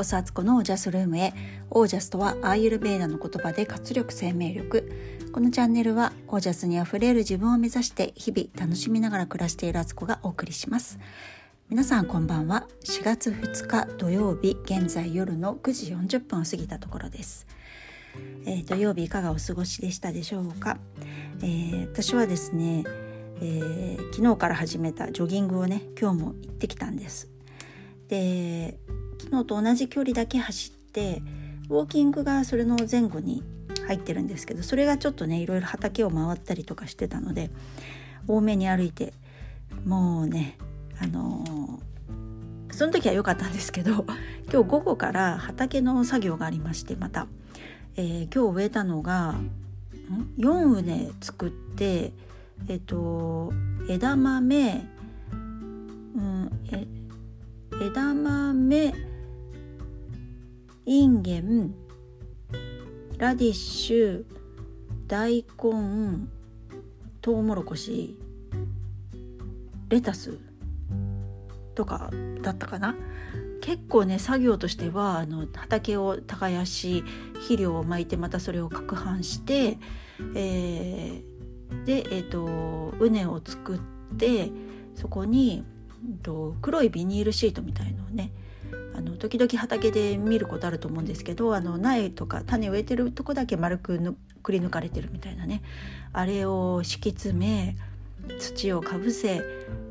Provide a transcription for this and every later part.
こそアツコのオージャスルームへ。オージャスとはアーユルベーダの言葉で活力生命力。このチャンネルはオージャスにあふれる自分を目指して日々楽しみながら暮らしているアツコがお送りします。皆さんこんばんは。4月2日土曜日現在夜の9時40分を過ぎたところです。えー、土曜日いかがお過ごしでしたでしょうか、えー、私はですね、えー、昨日から始めたジョギングをね今日も行ってきたんです。で昨日と同じ距離だけ走ってウォーキングがそれの前後に入ってるんですけどそれがちょっとねいろいろ畑を回ったりとかしてたので多めに歩いてもうねあのー、その時は良かったんですけど 今日午後から畑の作業がありましてまた、えー、今日植えたのが4畝作ってえっ、と枝豆、うん、え枝豆インゲンラディッシュ大根トウモロコシレタスとかだったかな。結構ね作業としてはあの畑を耕し肥料をまいてまたそれを攪拌して、えー、で、えーと、と畝を作ってそこにと黒いビニールシートみたいのをねあの時々畑で見ることあると思うんですけどあの苗とか種植えてるとこだけ丸くくり抜かれてるみたいなね。あれを敷き詰め土をかぶせ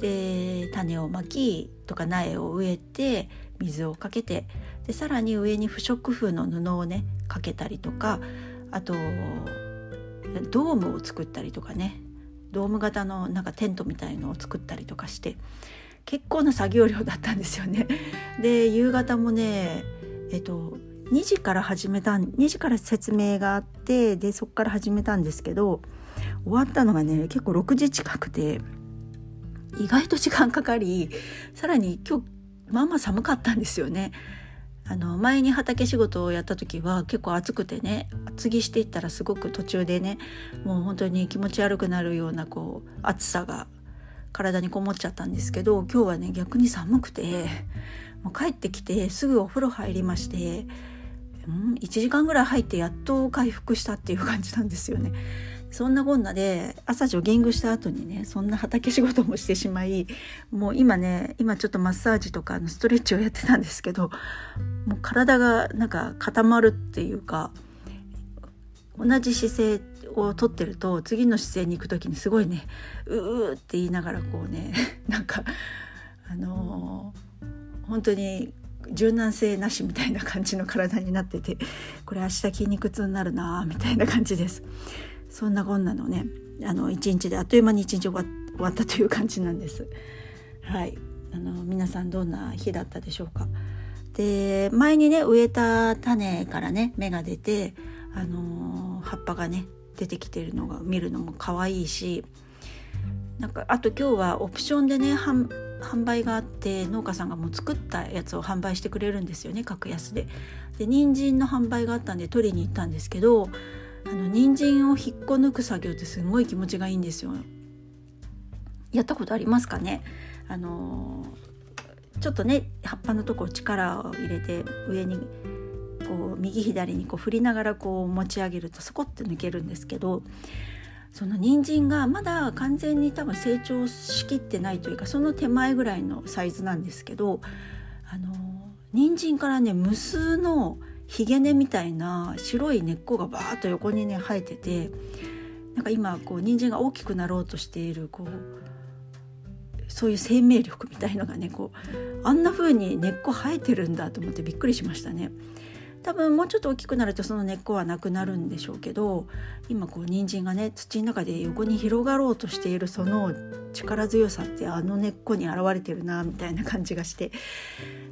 で種をまきとか苗を植えて水をかけてでさらに上に不織布の布をねかけたりとかあとドームを作ったりとかね。ドーム型のなんかテントみたいのを作ったりとかして結構な作業量だったんですよね。で夕方もねえっと2時から始めた2時から説明があってでそこから始めたんですけど終わったのがね結構6時近くて意外と時間かかりさらに今日まあまあ寒かったんですよね。あの前に畑仕事をやった時は結構暑くてね厚着していったらすごく途中でねもう本当に気持ち悪くなるようなこう暑さが体にこもっちゃったんですけど今日はね逆に寒くてもう帰ってきてすぐお風呂入りまして、うん、1時間ぐらい入ってやっと回復したっていう感じなんですよね。そんなこんなで朝ジョギングした後にねそんな畑仕事もしてしまいもう今ね今ちょっとマッサージとかのストレッチをやってたんですけどもう体がなんか固まるっていうか同じ姿勢をとってると次の姿勢に行く時にすごいねうーって言いながらこうね なんかあのー、本当に柔軟性なしみたいな感じの体になっててこれ明日筋肉痛になるなみたいな感じです。そんなこんなのねあの一日であっという間に一日終わ終わったという感じなんです。はい。あの皆さんどんな日だったでしょうか。で前にね植えた種からね芽が出てあのー、葉っぱがね出てきてるのが見るのも可愛いしなんかあと今日はオプションでね販売があって農家さんがもう作ったやつを販売してくれるんですよね格安で。で人参の販売があったんで取りに行ったんですけどあの人参を引っこ抜く作業ってすごい気持ちがいいんですよ。やったことありますかね？あのちょっとね葉っぱのとこ力を入れて上にこう右左にこう振りながらこう持ち上げるとそこって抜けるんですけどその人参がまだ完全に多分成長しきってないというかその手前ぐらいのサイズなんですけどあの人参からね無数のひげ根みたいな白い根っこがバーッと横にね生えててなんか今こう人参が大きくなろうとしているこうそういう生命力みたいのがねこうあんな風に根っこ生えてるんだと思ってびっくりしましたね。多分もうちょっと大きくなるとその根っこはなくなるんでしょうけど今こう人参がね土の中で横に広がろうとしているその力強さってあの根っこに現れてるなみたいな感じがして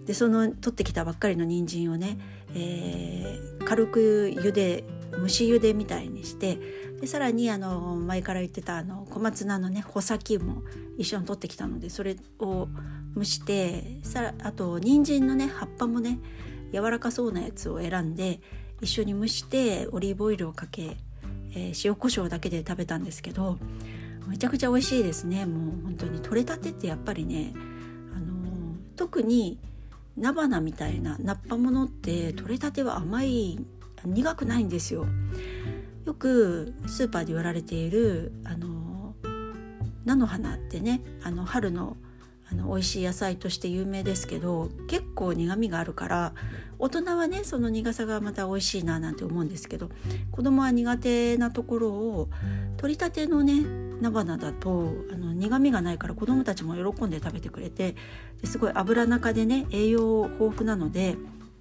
でその取ってきたばっかりの人参をね、えー、軽く茹で蒸し茹でみたいにしてでさらにあの前から言ってたあの小松菜のね穂先も一緒に取ってきたのでそれを蒸してさあと人参のね葉っぱもね柔らかそうなやつを選んで一緒に蒸してオリーブオイルをかけ、えー、塩コショウだけで食べたんですけどめちゃくちゃ美味しいですね。もう本当に。取れたてってやっぱりね、あのー、特に菜花みたいな菜っぱものって取れたては甘い苦くないんですよ。よくスーパーで売られているあの菜の花ってねあの春のあの美味しい野菜として有名ですけど結構苦みがあるから大人はねその苦さがまた美味しいななんて思うんですけど子供は苦手なところを取りたてのね菜花だとあの苦みがないから子供たちも喜んで食べてくれてすごい油中でね栄養豊富なので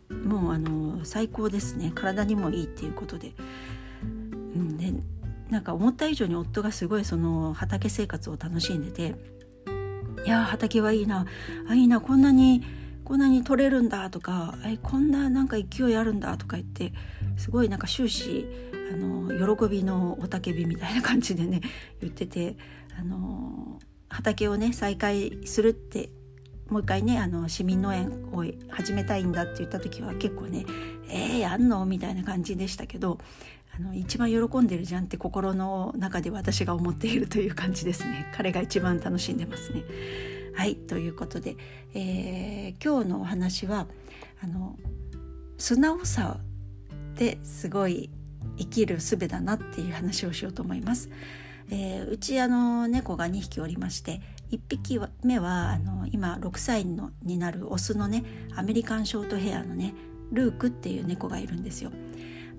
もうあの最高ですね体にもいいっていうことで。うん、でなんか思った以上に夫がすごいその畑生活を楽しんでていや畑はいいな。あいいなこんなにこんなに取れるんだとかえこんななんか勢いあるんだとか言ってすごいなんか終始あの喜びの雄たけびみたいな感じでね言っててあの畑をね再開するってもう一回ねあの市民農園を始めたいんだって言った時は結構ね「えー、やんの?」みたいな感じでしたけどあの一番喜んでるじゃんって心の中で私が思っているという感じですね 彼が一番楽しんでますね。はいということで、えー、今日のお話はあの素直さってすごい生きる術だなっていう話をしようと思います。えー、うちあの猫が2匹おりまして1匹目はあの今6歳のになるオスのねアメリカンショートヘアのねルークっていう猫がいるんですよ。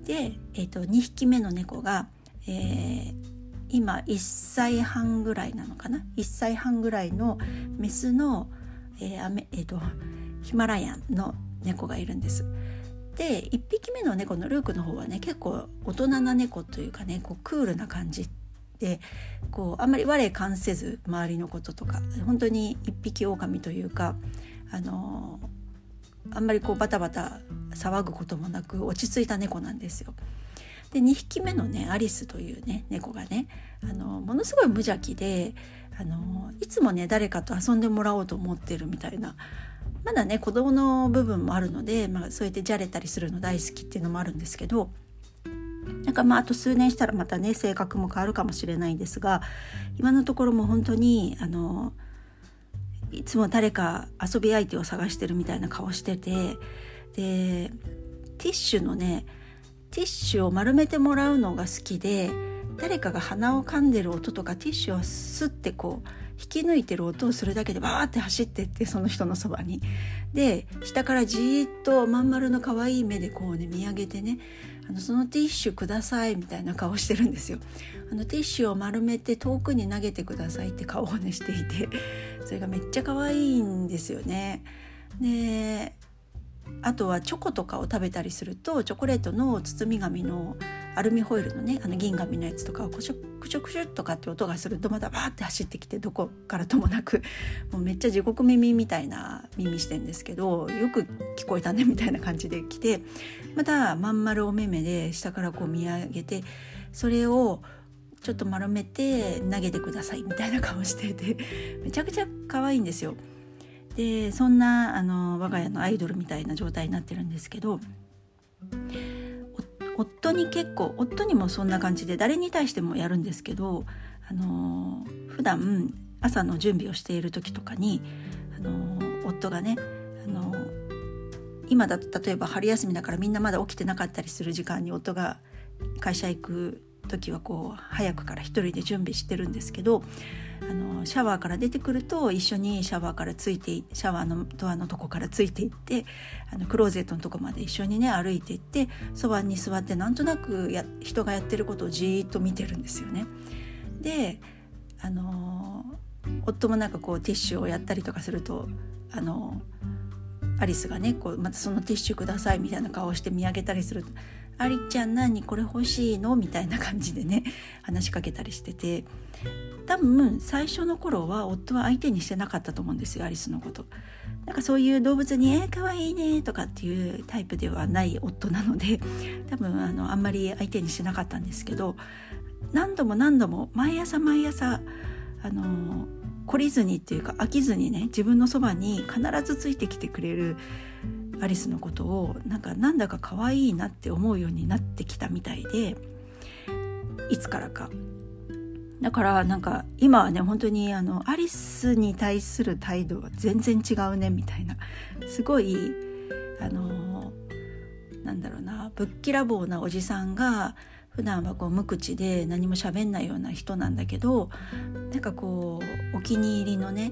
で、えーと、2匹目の猫が、えー、今1歳半ぐらいなのかな？1歳半ぐらいのメスの、えーアメえーと、ヒマラヤンの猫がいるんです。で1匹目の猫のルークの方はね結構大人な猫というかねこうクールな感じでこうあんまり我関せず周りのこととか本当に一匹狼というかあのあんまりこうバタバタ騒ぐこともなく落ち着いた猫なんですよ。で2匹目のねアリスというね猫がねあのものすごい無邪気であのいつもね誰かと遊んでもらおうと思ってるみたいなまだね子供の部分もあるので、まあ、そうやってじゃれたりするの大好きっていうのもあるんですけどなんかまああと数年したらまたね性格も変わるかもしれないんですが今のところも本当にあのいつも誰か遊び相手を探してるみたいな顔しててでティッシュのねティッシュを丸めてもらうのが好きで誰かが鼻をかんでる音とかティッシュをスッてこう引き抜いてる音をするだけでバーって走ってってその人のそばに。で下からじーっとまん丸の可愛い目でこうね見上げてねあのそのティッシュくださいみたいな顔してるんですよ。あのティッシュを丸めて遠くに投げてくださいって顔をねしていて それがめっちゃ可愛いんですよね。であとはチョコとかを食べたりするとチョコレートの包み紙のアルミホイルのねあの銀紙のやつとかをクシュクシュクシュとかって音がするとまたバーって走ってきてどこからともなく もうめっちゃ地獄耳みたいな耳してんですけどよく聞こえたねみたいな感じで来てまたまん丸お目目で下からこう見上げてそれをちょっと丸めて投げてくださいみたいな顔しててめちゃくちゃ可愛いんですよ。でそんなあの我が家のアイドルみたいな状態になってるんですけど夫に結構夫にもそんな感じで誰に対してもやるんですけどあの普段朝の準備をしている時とかにあの夫がねあの今だと例えば春休みだからみんなまだ起きてなかったりする時間に夫が会社行く時はこう早くから一人で準備してるんですけどあのシャワーから出てくると一緒にシャワーからついてシャワーのドアのとこからついていってあのクローゼットのとこまで一緒にね歩いていってそばに座ってなんとなくや人がやってることをじーっと見てるんですよね。であの夫もなんかこうティッシュをやったりとかするとあのアリスがねこうまたそのティッシュくださいみたいな顔をして見上げたりすると「アリちゃん何これ欲しいの?」みたいな感じでね話しかけたりしてて多分最初の頃は夫は相手にしてなかったと思うんですよアリスのこと。なんかそういう動物に「えー、かわいいね」とかっていうタイプではない夫なので多分あのあんまり相手にしてなかったんですけど何度も何度も毎朝毎朝あの懲りずにっていうか飽きずにね自分のそばに必ずついてきてくれるアリスのことをなんかなんだか可愛いなって思うようになってきたみたいでいつからか。だからなんか今はね本当にあのアリスに対する態度は全然違うねみたいなすごいあのなんだろうなぶっきらぼうなおじさんが普段はこう無口で何も喋んないような人なんだけどなんかこうお気に入りのね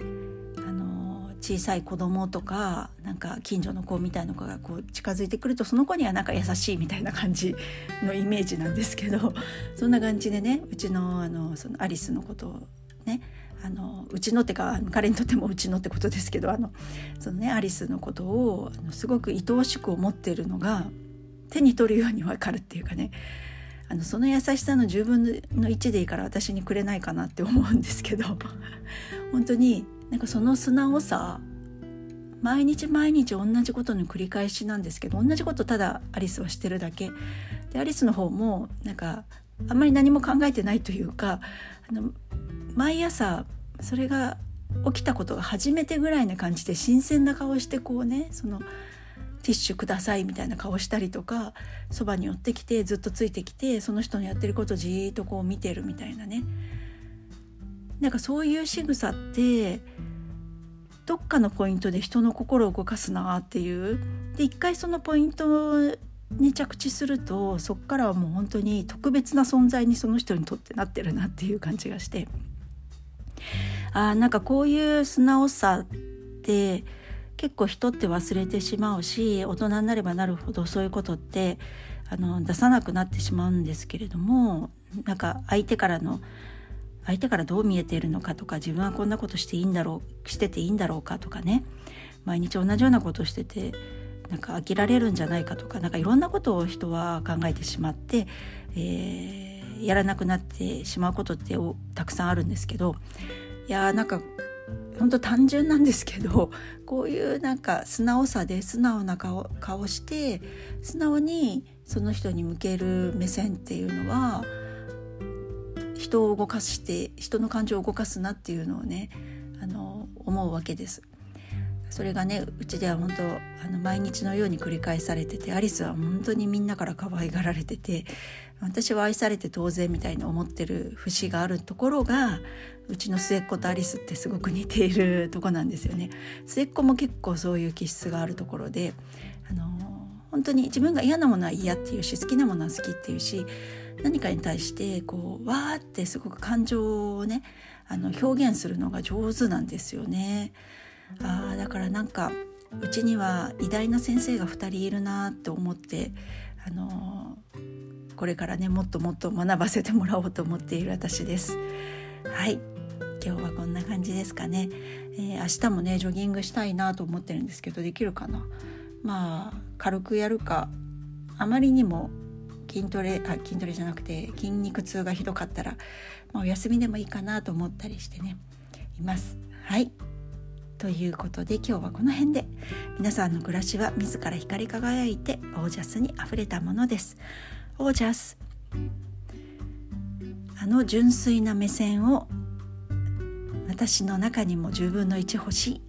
小さい子供とかなんか近所の子みたいな子がこう近づいてくるとその子にはなんか優しいみたいな感じのイメージなんですけど そんな感じでねうちのあのそのアリスのことをねあのうちのってか彼にとってもうちのってことですけどあのそのねアリスのことをあのすごく愛おしく思ってるのが手に取るように分かるっていうかねあのその優しさの10分の1でいいから私にくれないかなって思うんですけど 本当になんかその素直さ毎日毎日同じことの繰り返しなんですけど同じことただアリスはしてるだけ。でアリスの方もなんかあんまり何も考えてないというかあの毎朝それが起きたことが初めてぐらいな感じで新鮮な顔してこうねそのティッシュくださいみたいな顔したりとかそばに寄ってきてずっとついてきてその人のやってることをじーっとこう見てるみたいなね。なんかそういう仕草ってどっかのポイントで人の心を動かすなっていう。で一回そのポイントに着地するとそっからはもう本当に特別な存在にその人にとってなってるなっていう感じがして。あなんかこういう素直さって結構人って忘れてしまうし大人になればなるほどそういうことってあの出さなくなってしまうんですけれどもなんか相手からの相手からどう見えているのかとか自分はこんなことしていいんだろうしてていいんだろうかとかね。毎日同じようなことしててなんか飽きられるんじゃないかとかなんかいろんなことを人は考えてしまって、えー、やらなくなってしまうことってたくさんあるんですけどいやーなんか本当単純なんですけどこういうなんか素直さで素直な顔顔して素直にその人に向ける目線っていうのは人を動かして人の感情を動かすなっていうのをねあの思うわけです。それがねうちでは本当あの毎日のように繰り返されててアリスは本当にみんなから可愛がられてて私は愛されて当然みたいに思ってる節があるところがうちの末っ子とアリスってすごく似ているとこなんですよね。末っ子も結構そういう気質があるところであの本当に自分が嫌なものは嫌っていうし好きなものは好きっていうし何かに対してこうわーってすごく感情をねあの表現するのが上手なんですよね。あだからなんかうちには偉大な先生が2人いるなと思ってあのこれからねもっともっと学ばせてもらおうと思っている私です。はい今日はこんな感じですかね、えー、明日もねジョギングしたいなと思ってるんですけどできるかな？まあ軽くやるかあまりにも筋トレあ筋トレじゃなくて筋肉痛がひどかったら、まあ、お休みでもいいかなと思ったりしてねいます。はいということで今日はこの辺で皆さんの暮らしは自ら光り輝いてオージャスにあふれたものです。オージャスあの純粋な目線を私の中にも10分の1欲しい